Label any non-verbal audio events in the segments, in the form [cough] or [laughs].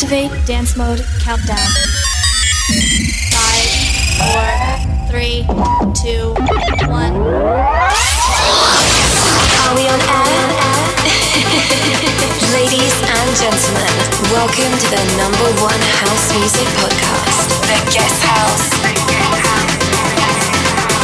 Activate dance mode countdown. Five, four, three, two, one. Are we on air? [laughs] Ladies and gentlemen, welcome to the number one house music podcast, The Guest House.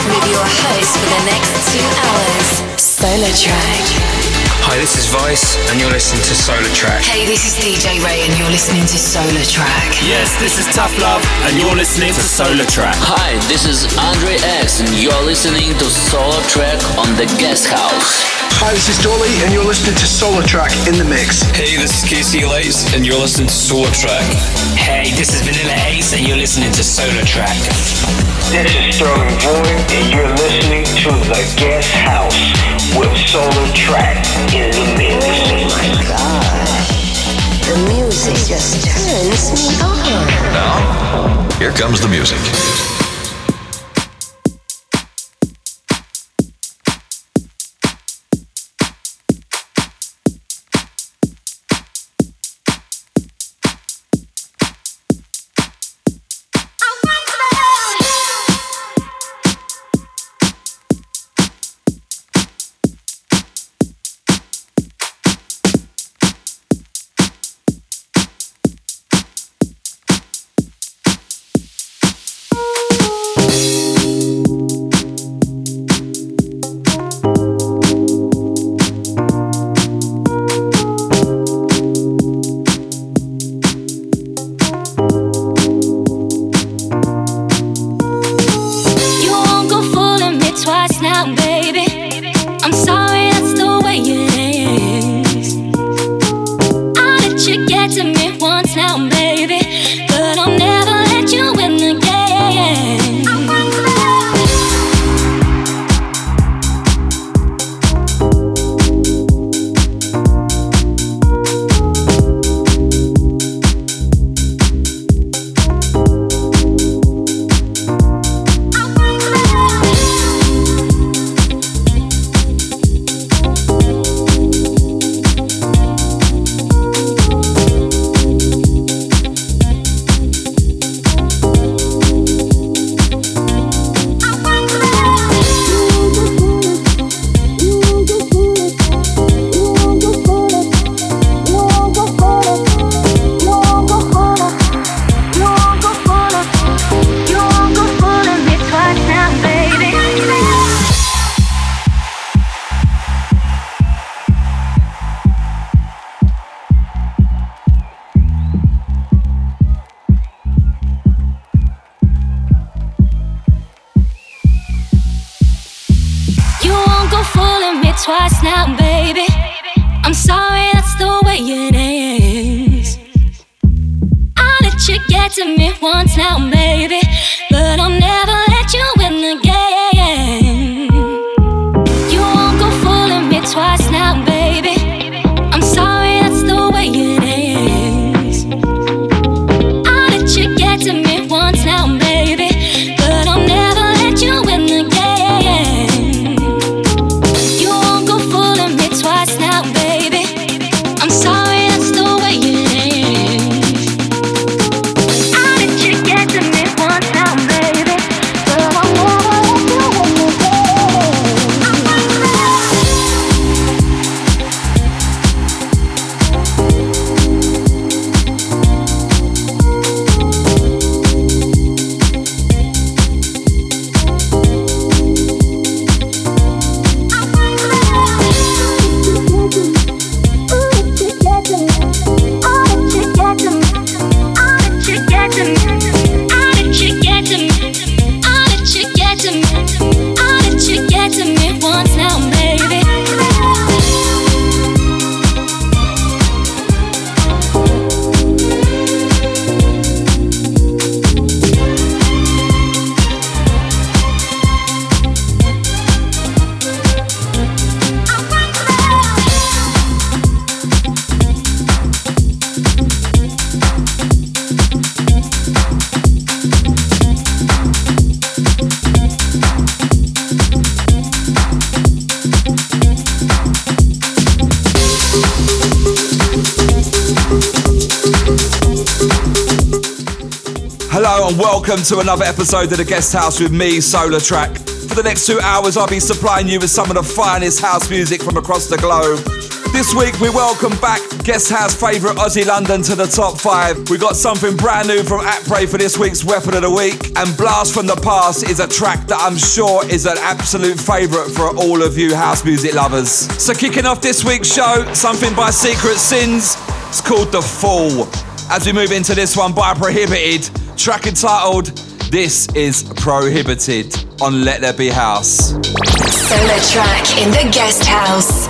With your host for the next two hours, Solar Track. Hi, this is Vice, and you're listening to SolarTrak. Hey, this is DJ Ray, and you're listening to SolarTrak. Yes, this is Tough Love, and you're listening to SolarTrak. Hi, this is Andre X, and you're listening to SolarTrak on the Guest House. Hi, this is Dolly, and you're listening to SolarTrak in the mix. Hey, this is Casey Lights, and you're listening to SolarTrak. Hey, this is Vanilla Ace, and you're listening to SolarTrak. This is Sterling Void, and you're listening to The Guest House with SolarTrak the. Oh my. The music just turns me on. Now, here comes the music. To another episode of the Guest House with me, SolarTrak. For the next two hours, I'll be supplying you with some of the finest house music from across the globe. This week, we welcome back Guest House favourite Ozzie London to the top five. We got something brand new from Apray for this week's Weapon of the Week. And Blast from the Past is a track that I'm sure is an absolute favourite for all of you house music lovers. So, kicking off this week's show, something by Secret Sins. It's called The Fall. As we move into this one by Prohibited, track entitled This is Prohibited on Let There Be House. SolarTrak in the guest house.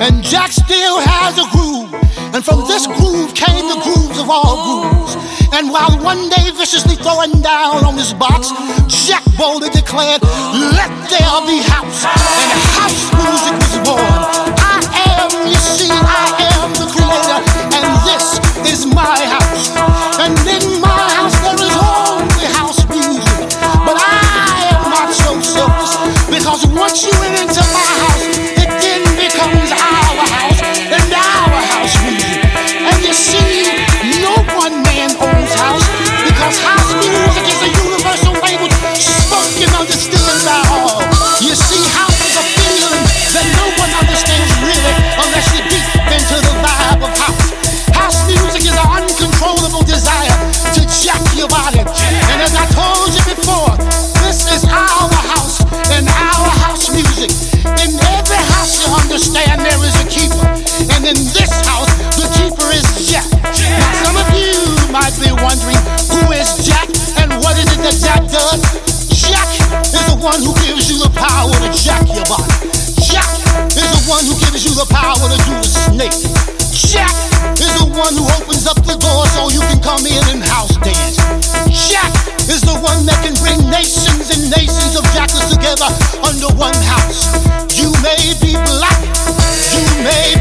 And Jack still has a groove. And from this groove came the grooves of all grooves. And while one day viciously throwing down on his box, Jack boldly declared, Let there be house. And house music was born. One who gives you the power to jack your body. Jack is the one who gives you the power to do the snake. Jack is the one who opens up the door so you can come in and house dance. Jack is the one that can bring nations and nations of jackals together under one house. You may be black, you may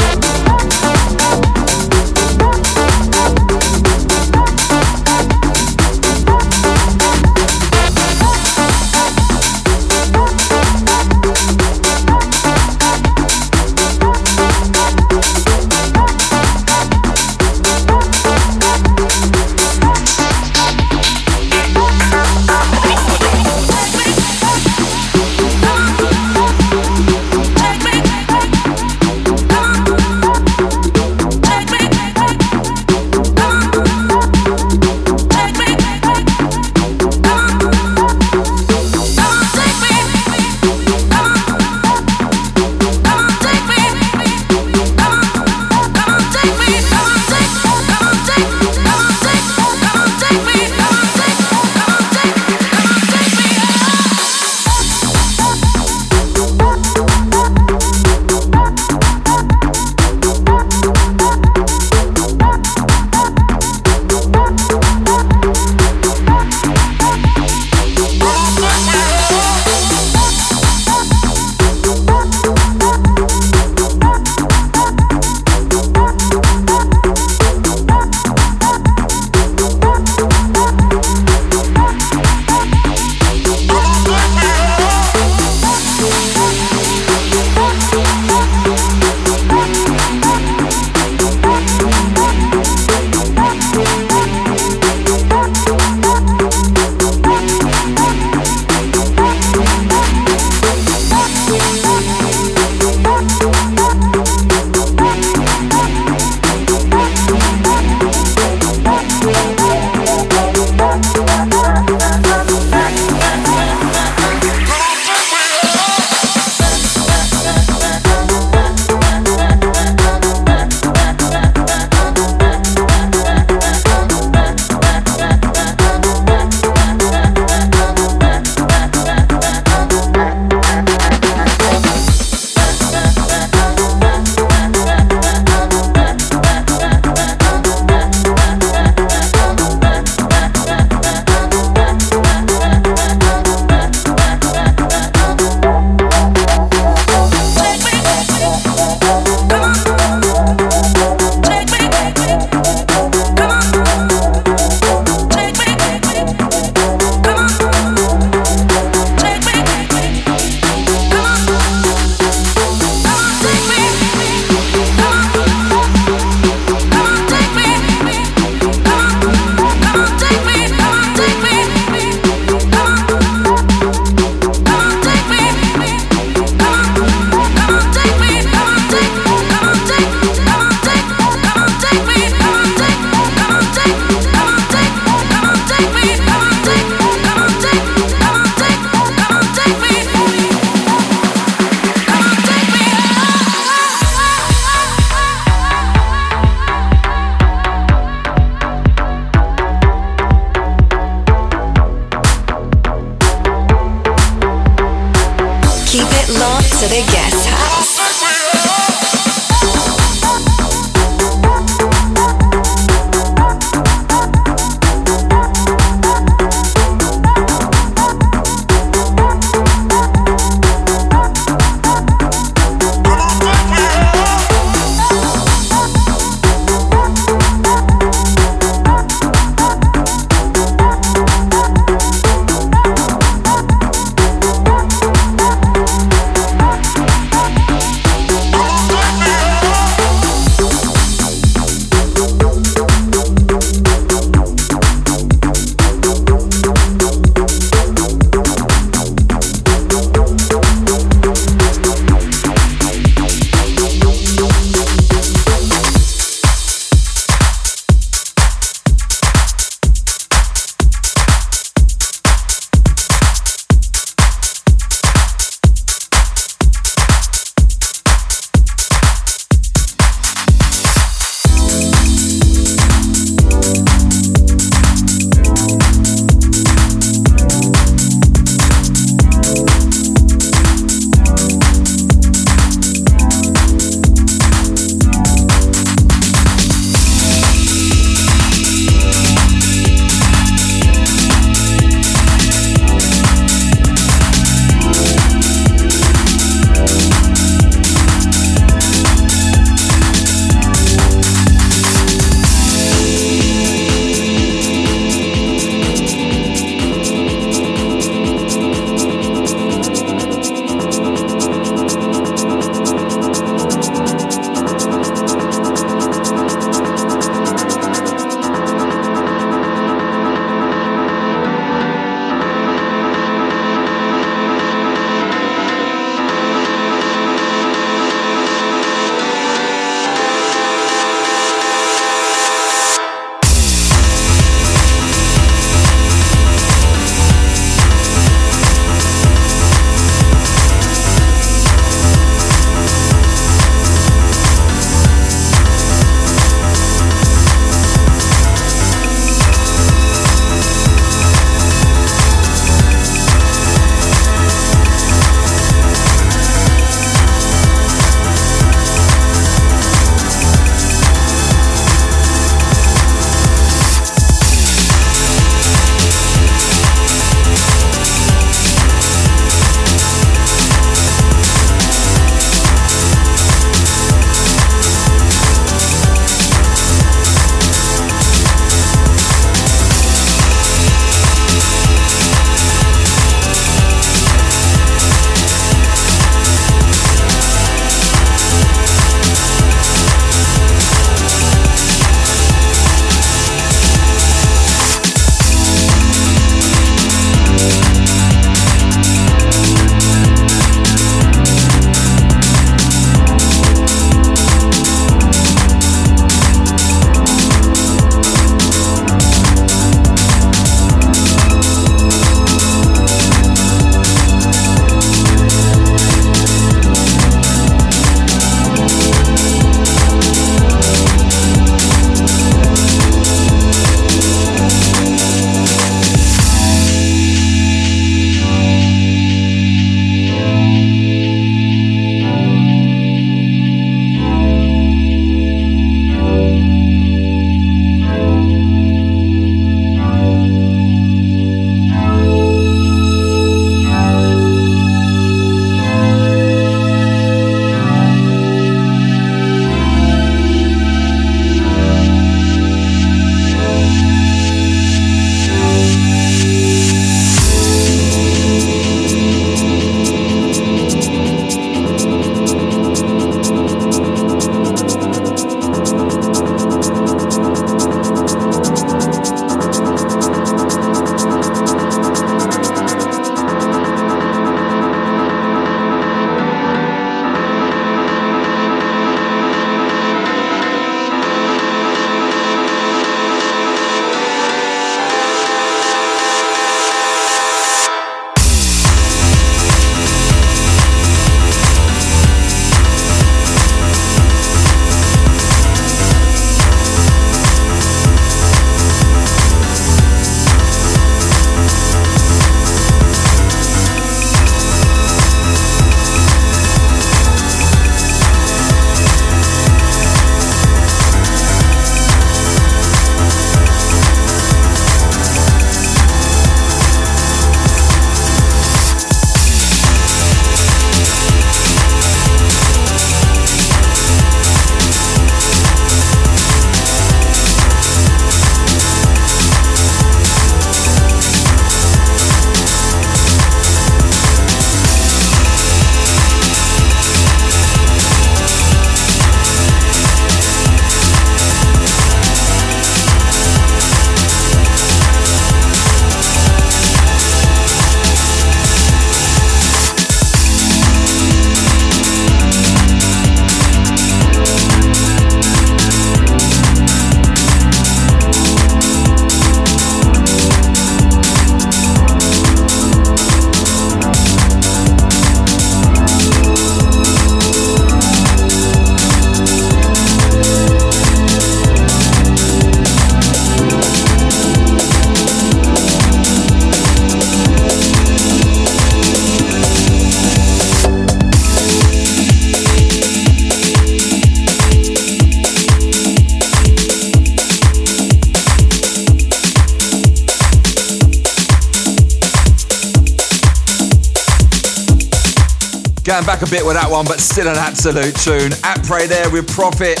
Back a bit with that one, but still an absolute tune. At Pray there with Profit.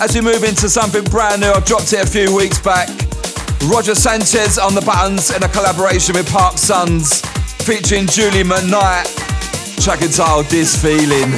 As we move into something brand new, I dropped it a few weeks back. Roger Sanchez on the buttons in a collaboration with Park Sons, featuring Julie McKnight. Track entitled This Feeling.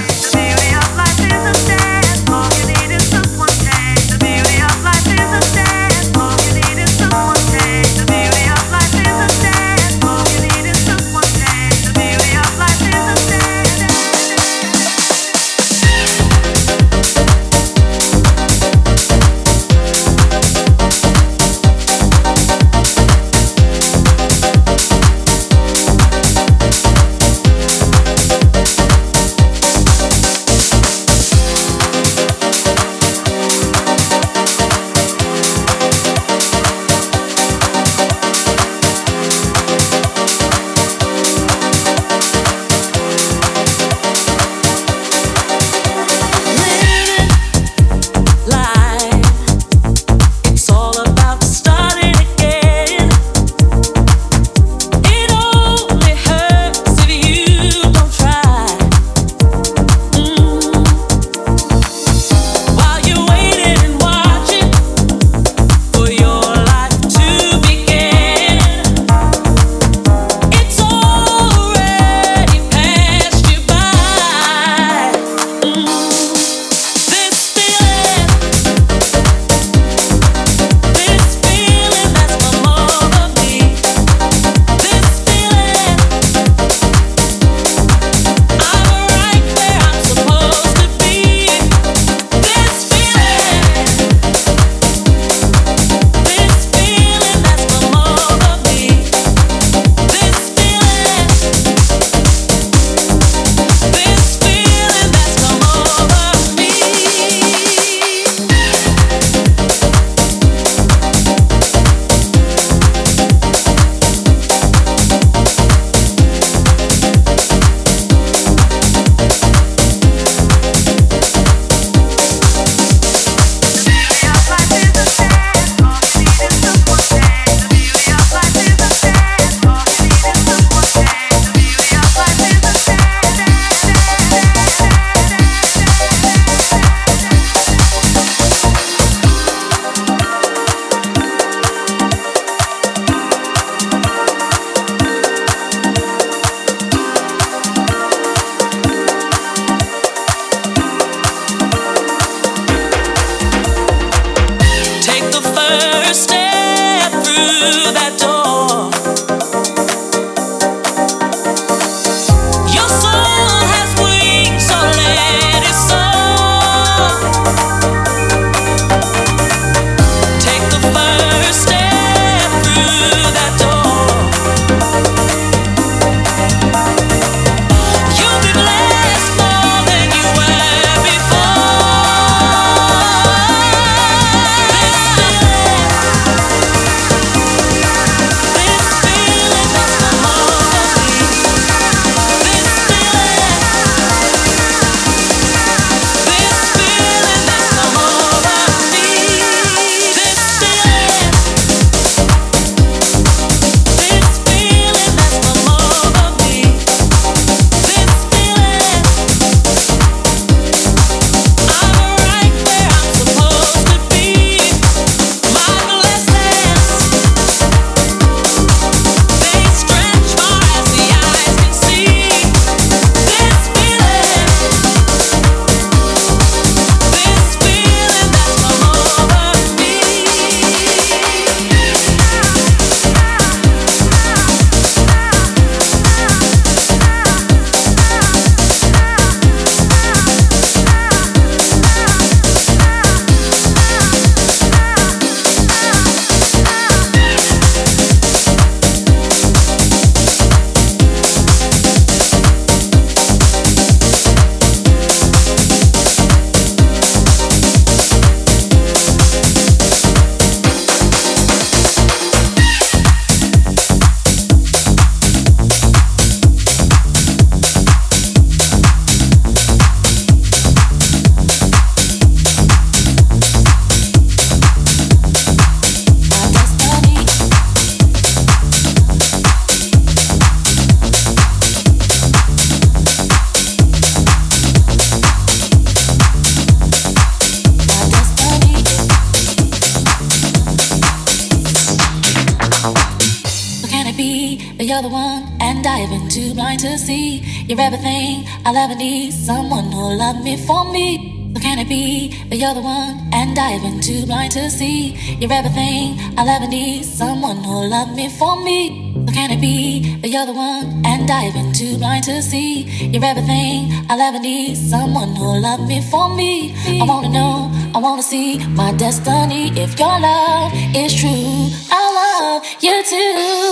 Ever need, someone who'll love me for me. So can it be that you're the one, and I've been too blind to see? You're everything I'll ever need, someone who'll love me for me. So can it be that you're the one, and I've been too blind to see? You're everything I'll ever need, someone who'll love me for me. I wanna know, I wanna see my destiny. If your love is true, I love you too.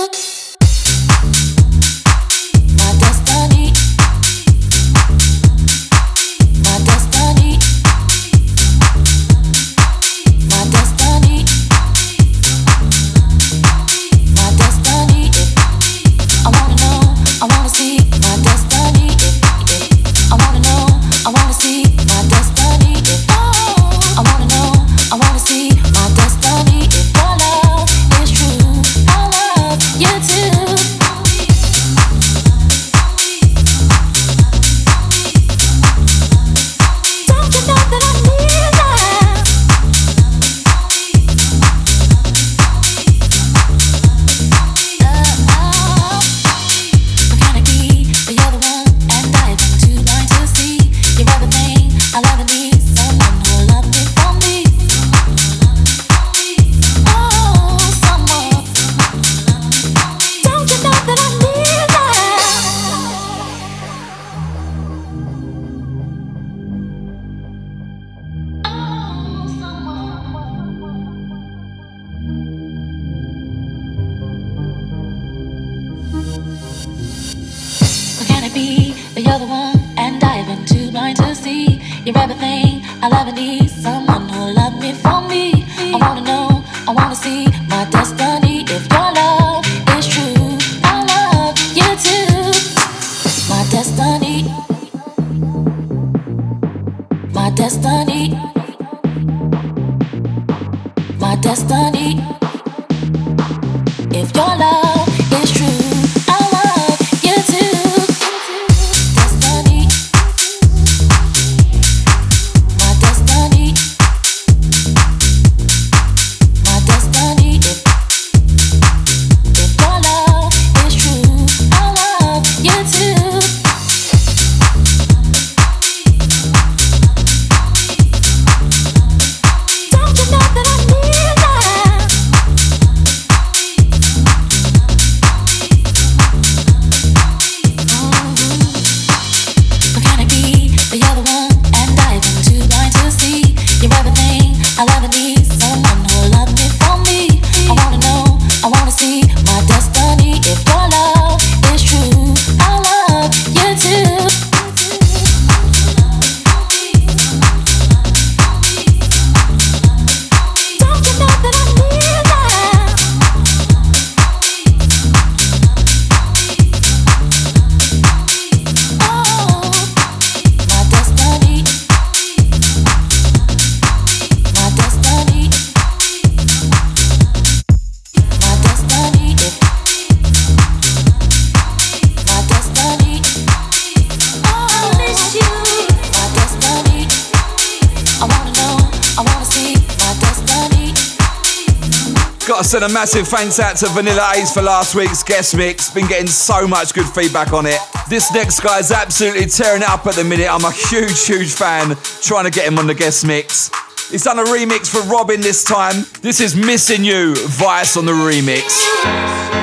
I love and need. A massive thanks out to Vanilla Ace for last week's guest mix. Been getting so much good feedback on it. This next guy is absolutely tearing it up at the minute. I'm a huge, huge fan trying to get him on the guest mix. He's done a remix for Robin this time. This is Missing You, Vice on the remix.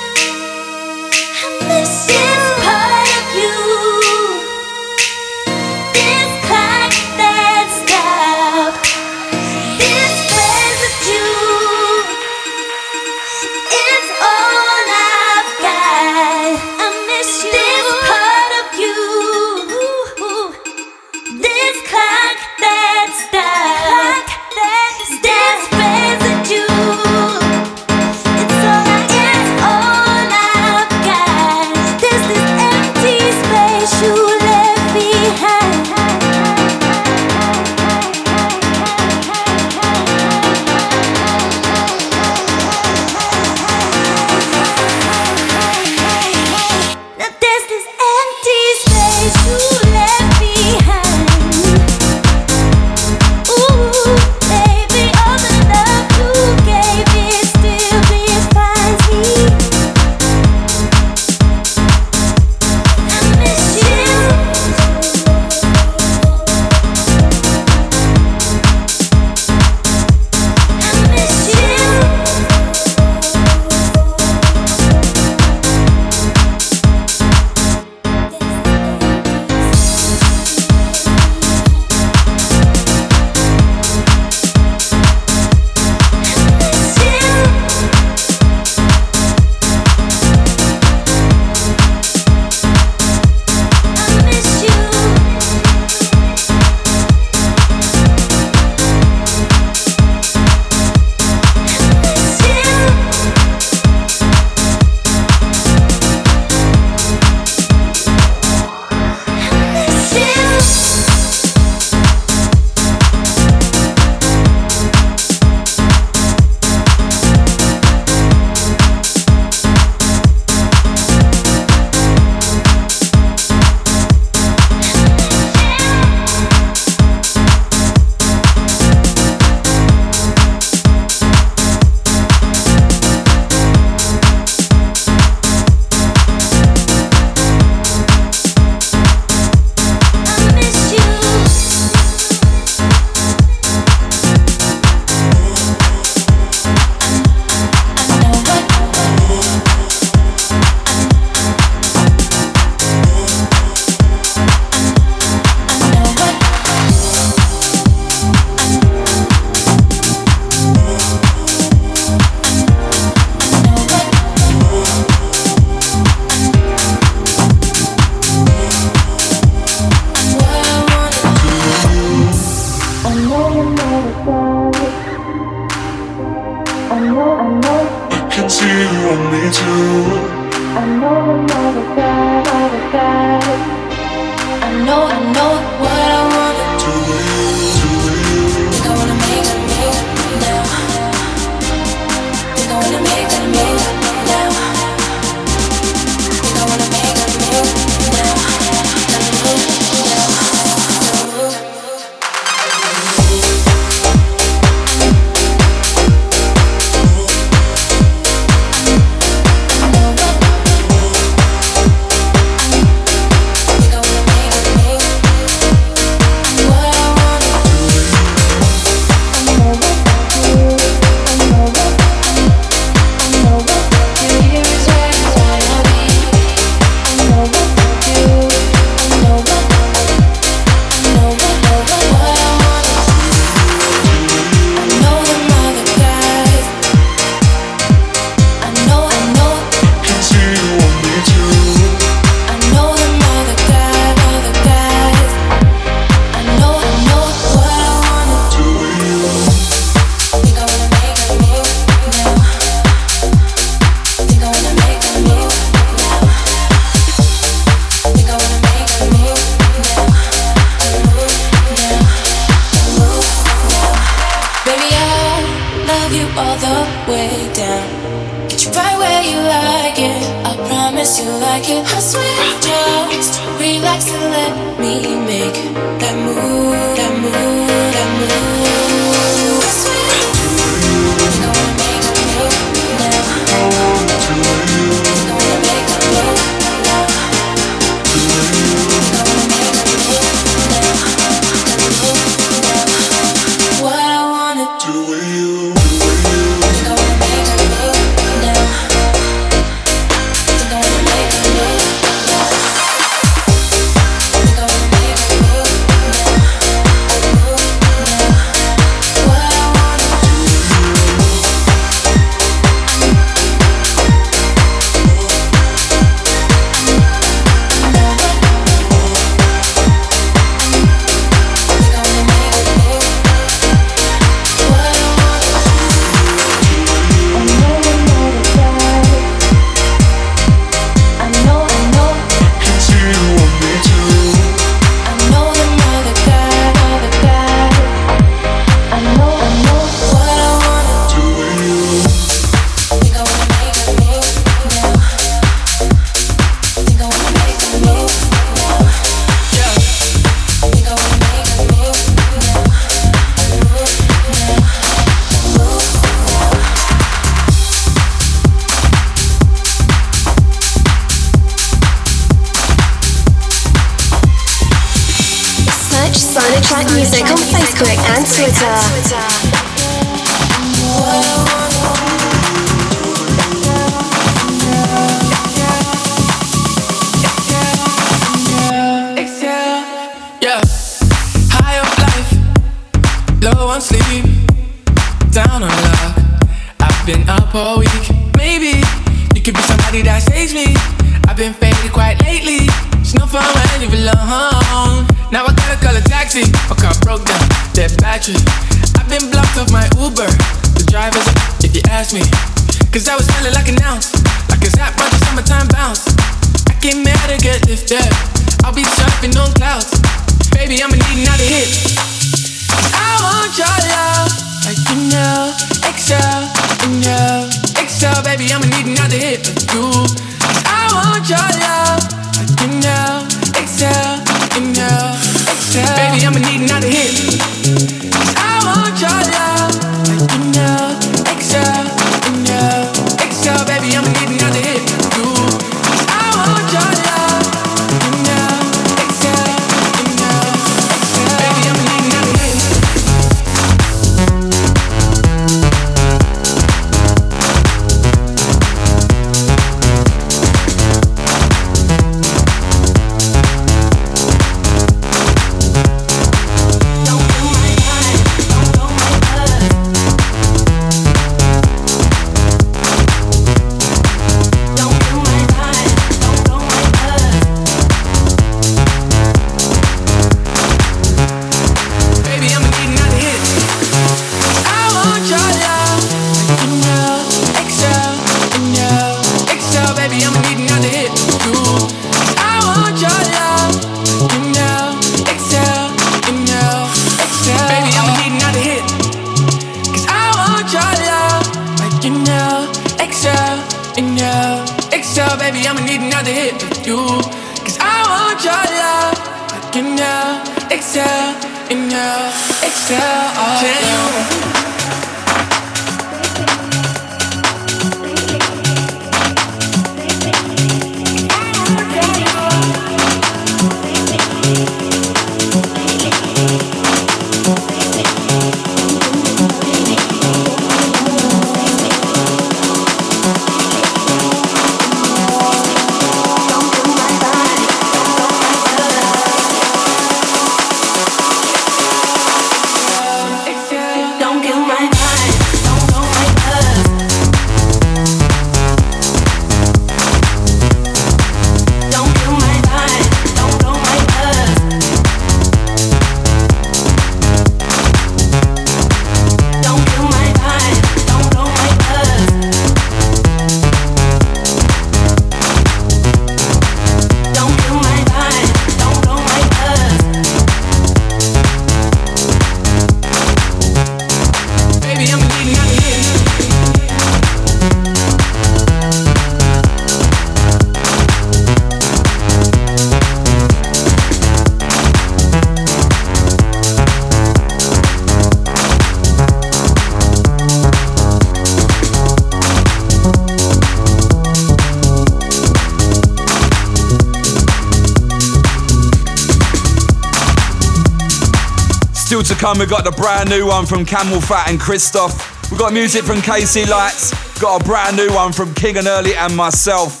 come, we got the brand new one from CamelPhat and Cristoph. We got music from KC Lights, got a brand new one from King and Early and myself.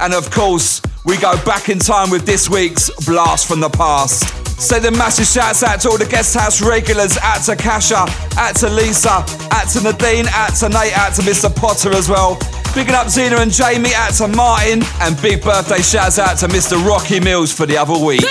And of course, we go back in time with this week's Blast from the Past. Sending massive shouts out to all the guest house regulars, out to Kasha, out to Lisa, out to Nadine, out to Nate, out to Mr. Potter as well. Bigging up Zena and Jamie, out to Martin, and big birthday shouts out to Mr. Rocky Mills for the other week.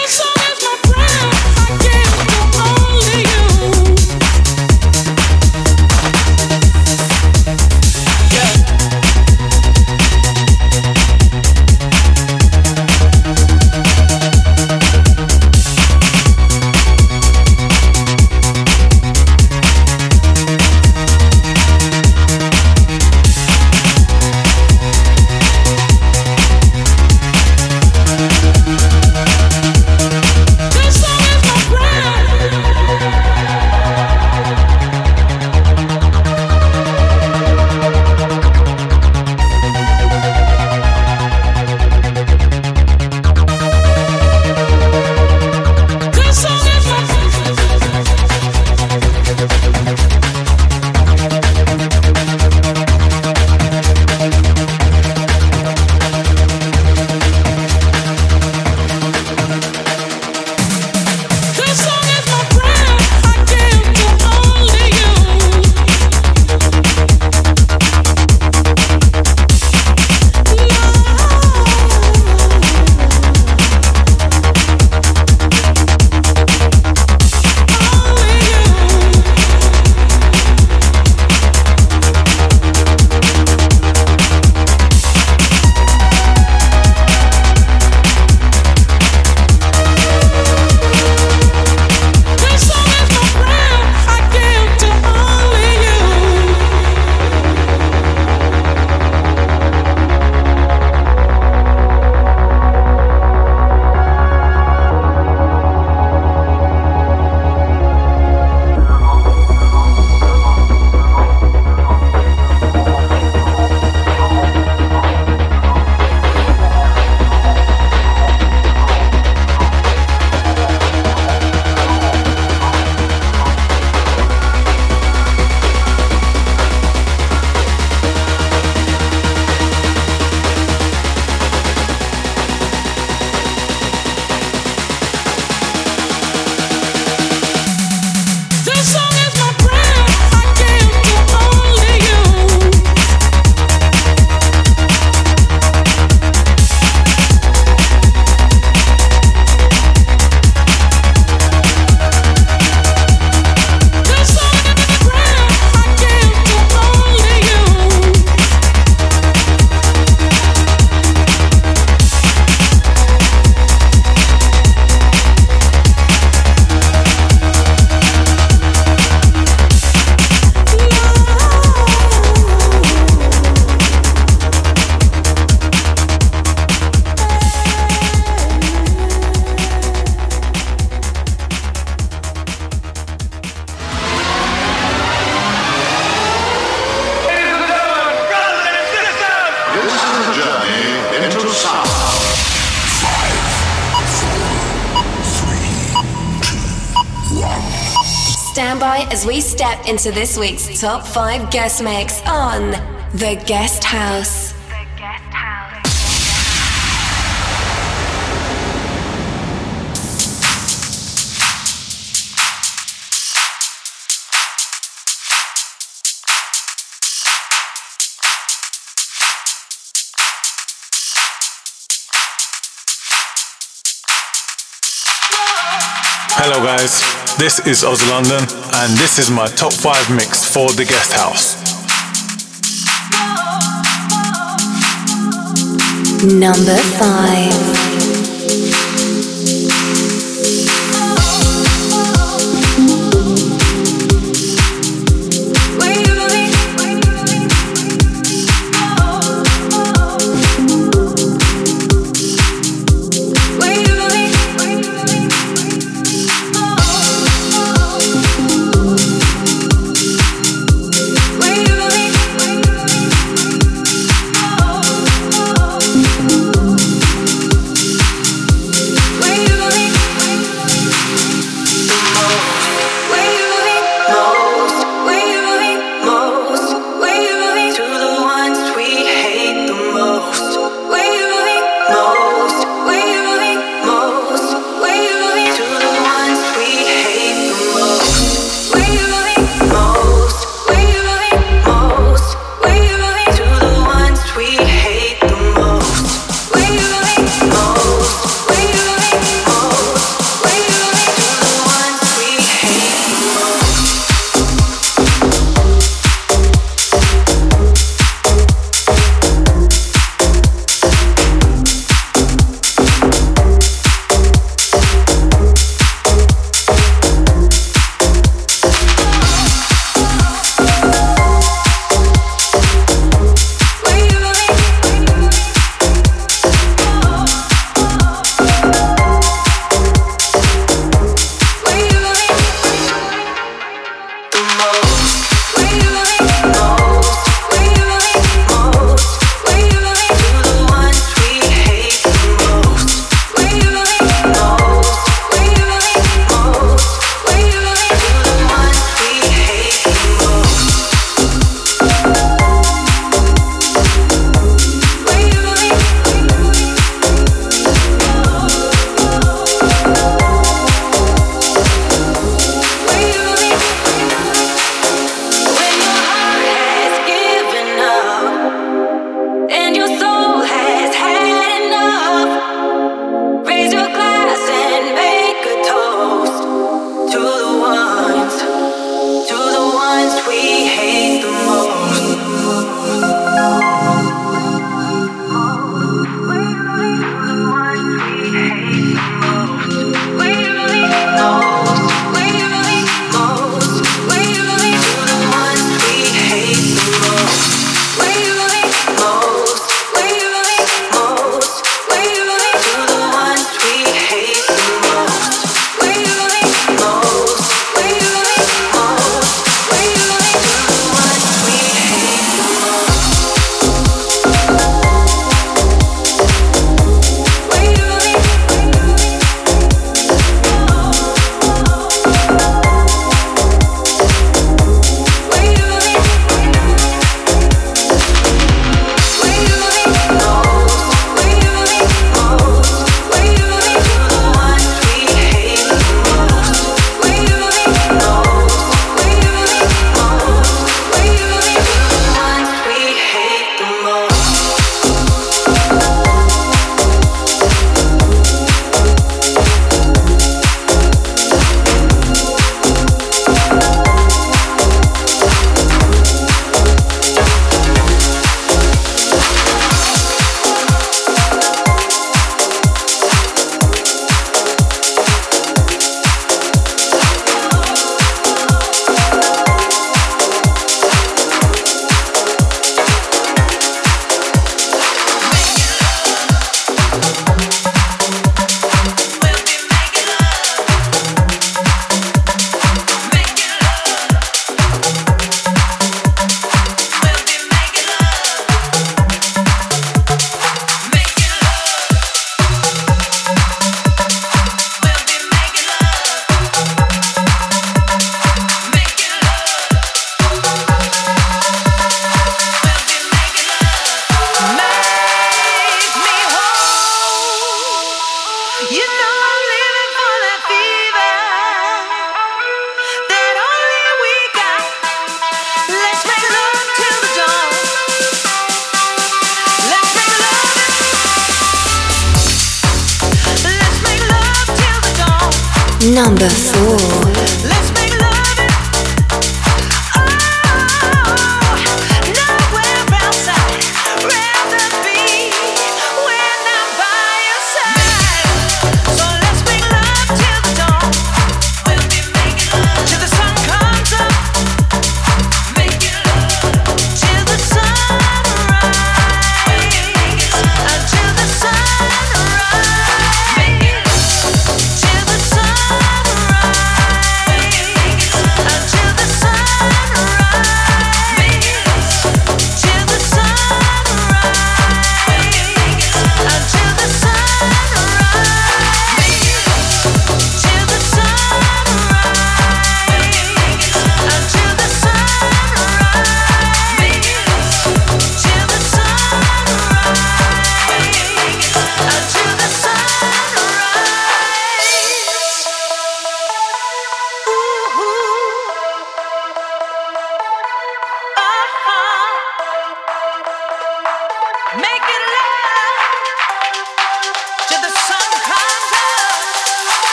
Step into this week's top five guest mix on The Guest House. Hello guys, this is Oz London and this is my top 5 mix for the guest house. Number 5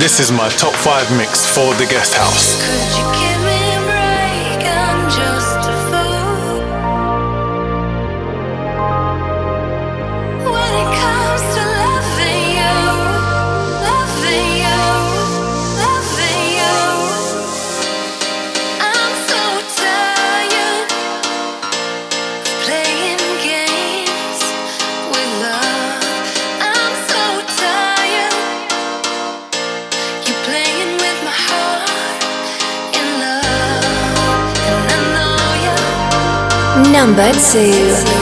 this is my top five mix for the guest house. Number two.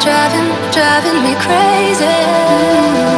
driving, driving me crazy.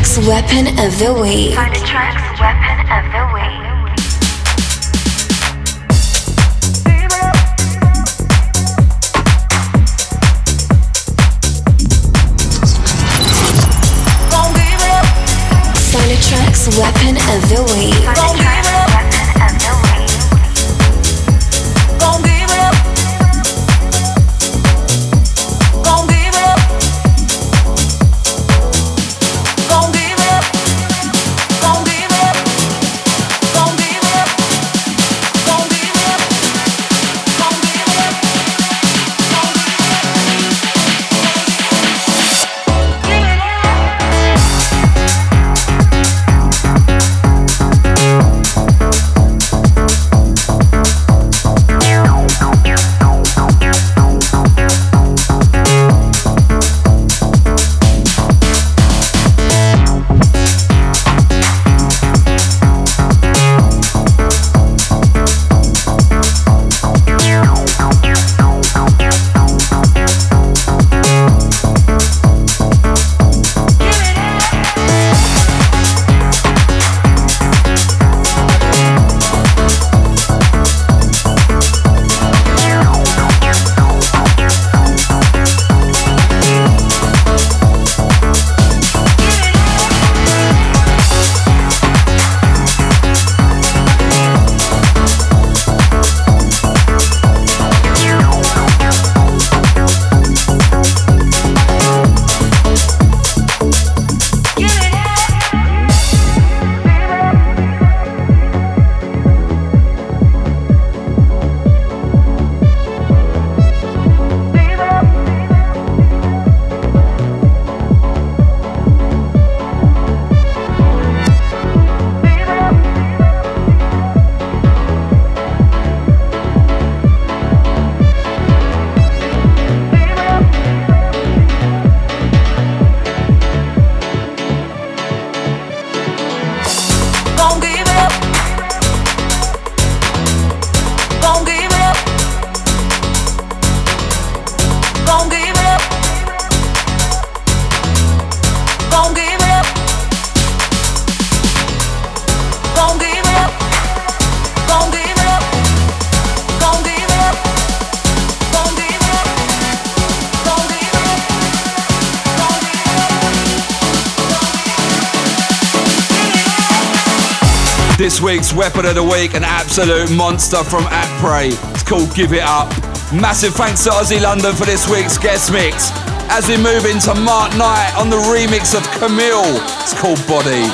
tracks weapon of the week. Find the tracks weapon of the week. Find weapon of the week. Weapon of the week, an absolute monster from Apre. It's called Give It Up. Massive thanks to Ozzie London for this week's guest mix. As we move into Mark Knight on the remix of Camille, it's called Body.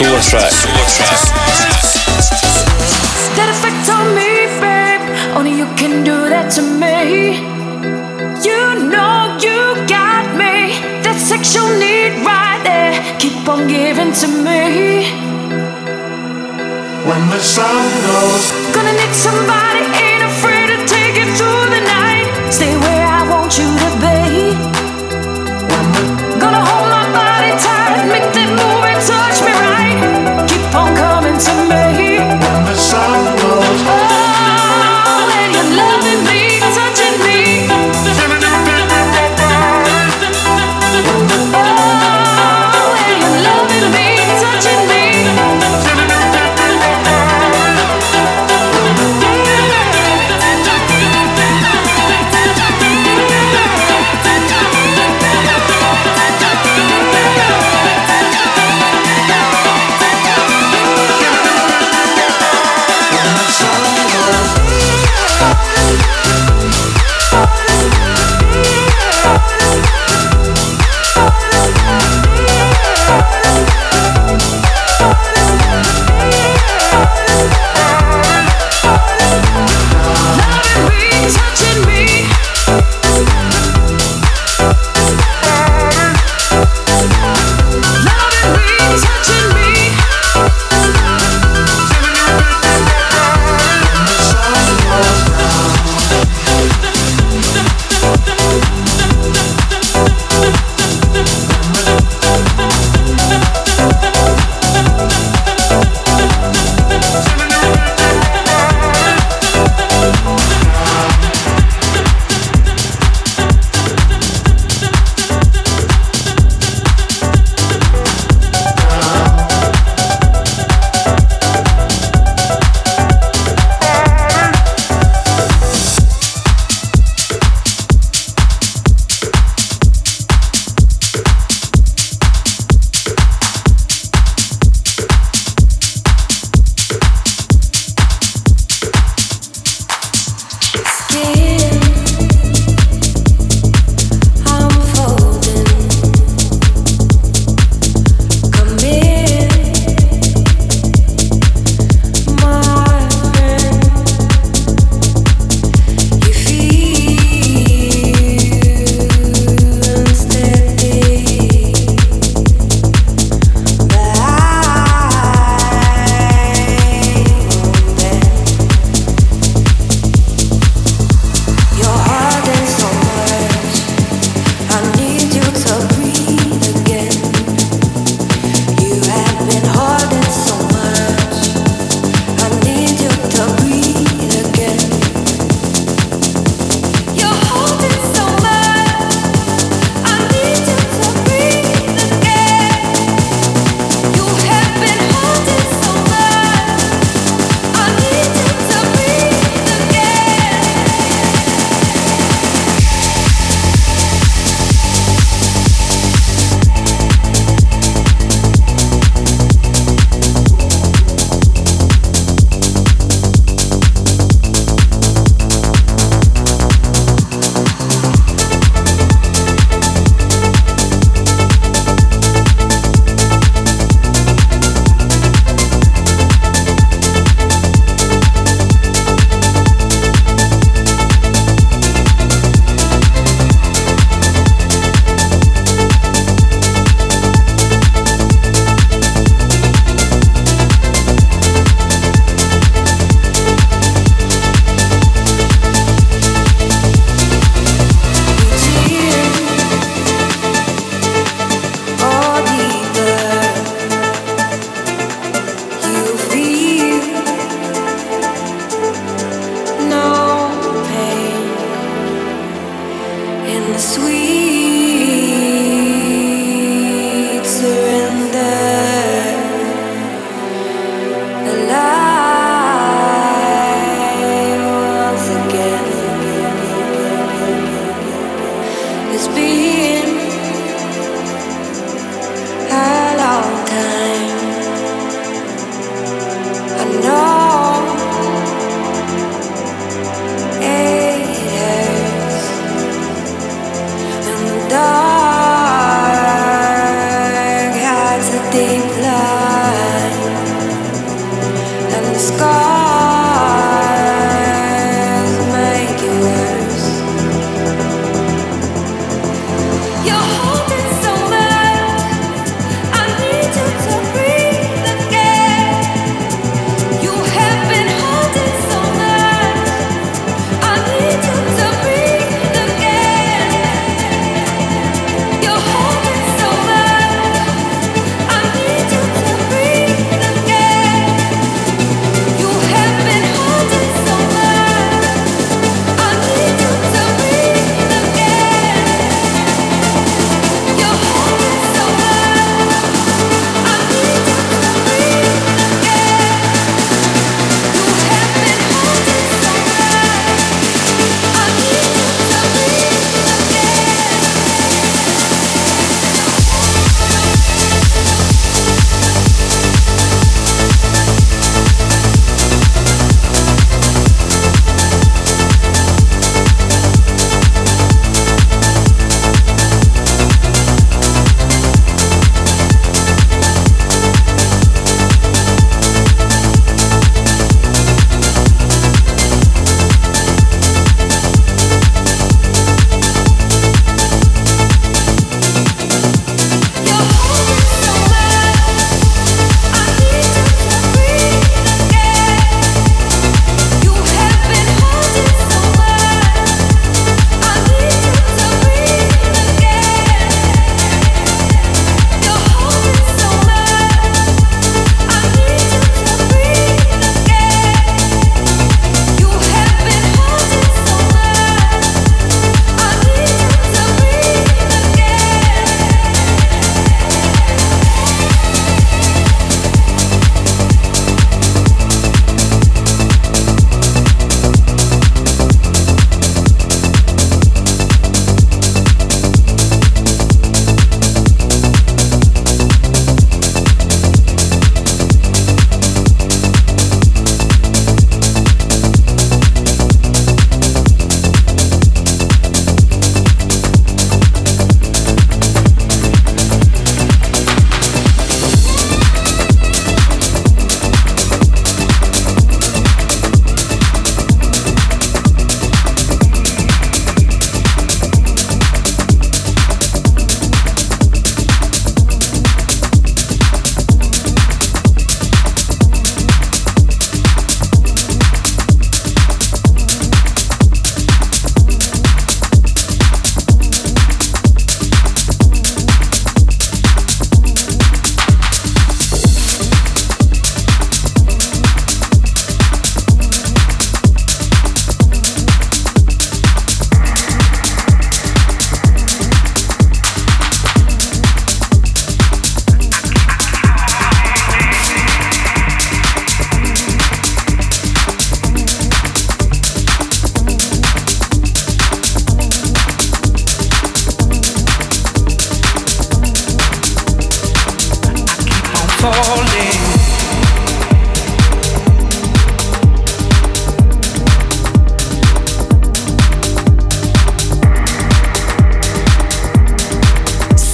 Listening to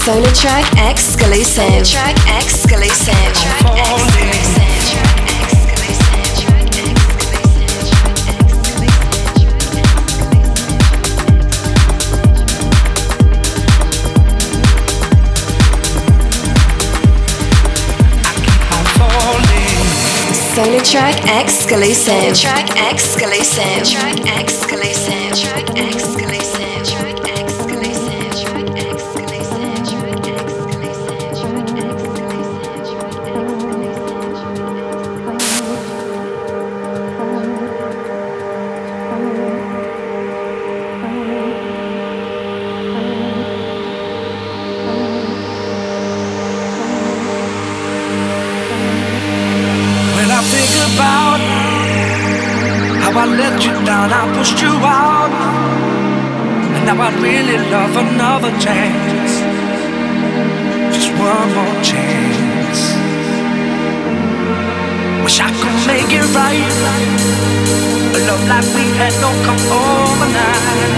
Track exclusive. Track exclusive. Track exclusive. Track exclusive. Track exclusive. Track exclusive. Track exclusive. Down, I pushed you out. And now I'd really love another chance. Just one more chance. Wish I could make it right. A love like we had don't come overnight.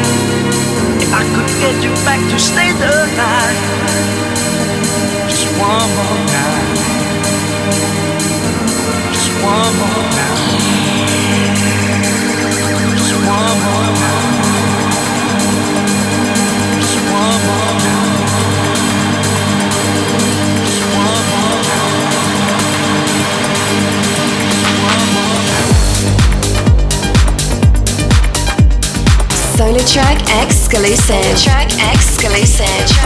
If I could get you back to stay the night. Just one more night. Just one more night. Track exclusive. Track exclusive.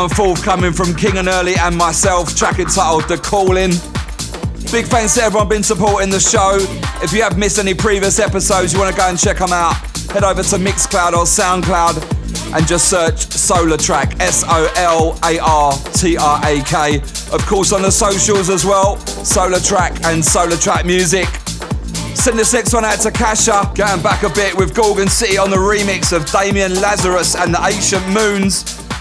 One forthcoming from King and Early and myself, track entitled The Calling. Big thanks to everyone been supporting the show. If you have missed any previous episodes, you want to go and check them out, head over to Mixcloud or Soundcloud and just search SolarTrak, S O L A R T R A K. Of course, on the socials as well, SolarTrak and SolarTrak Music. Send this next one out to Kasha, going back a bit with Gorgon City on the remix of Damian Lazarus and the Ancient Moons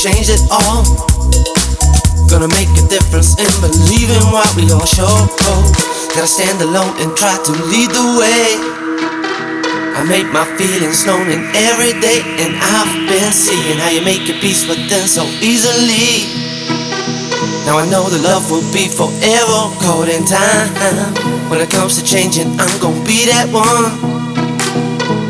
changed it all. Gonna make a difference in believing what we all show. Gotta stand alone and try to lead the way. I make my feelings known in every day, and I've been seeing how you make your peace within so easily. Now I know the love will be forever caught in time. When it comes to changing, I'm gonna be that one.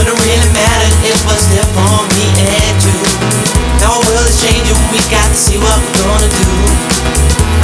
When it really mattered, it was there for me and you. Now our world is changing, we got to see what we're gonna do.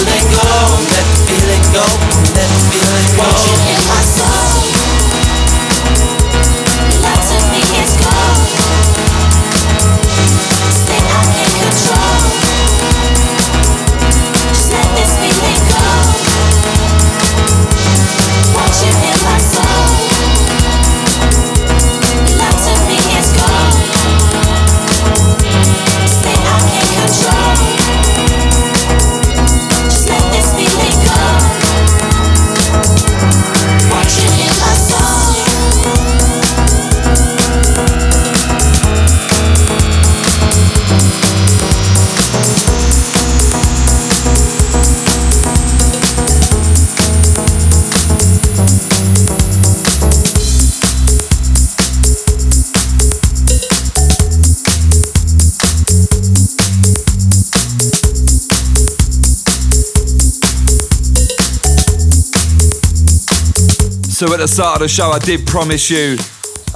go, let the feeling go, let the feeling go. Want you in my soul. Love to me is gold. This I can't control. Just let this feeling go. Want you in my So at the start of the show, I did promise you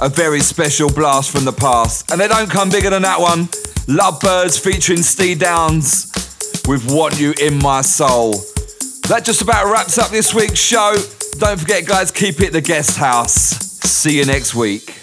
a very special blast from the past. And they don't come bigger than that one. Lovebirds featuring Steve Downes with Want You In My Soul. That just about wraps up this week's show. Don't forget, guys, keep it the guest house. See you next week.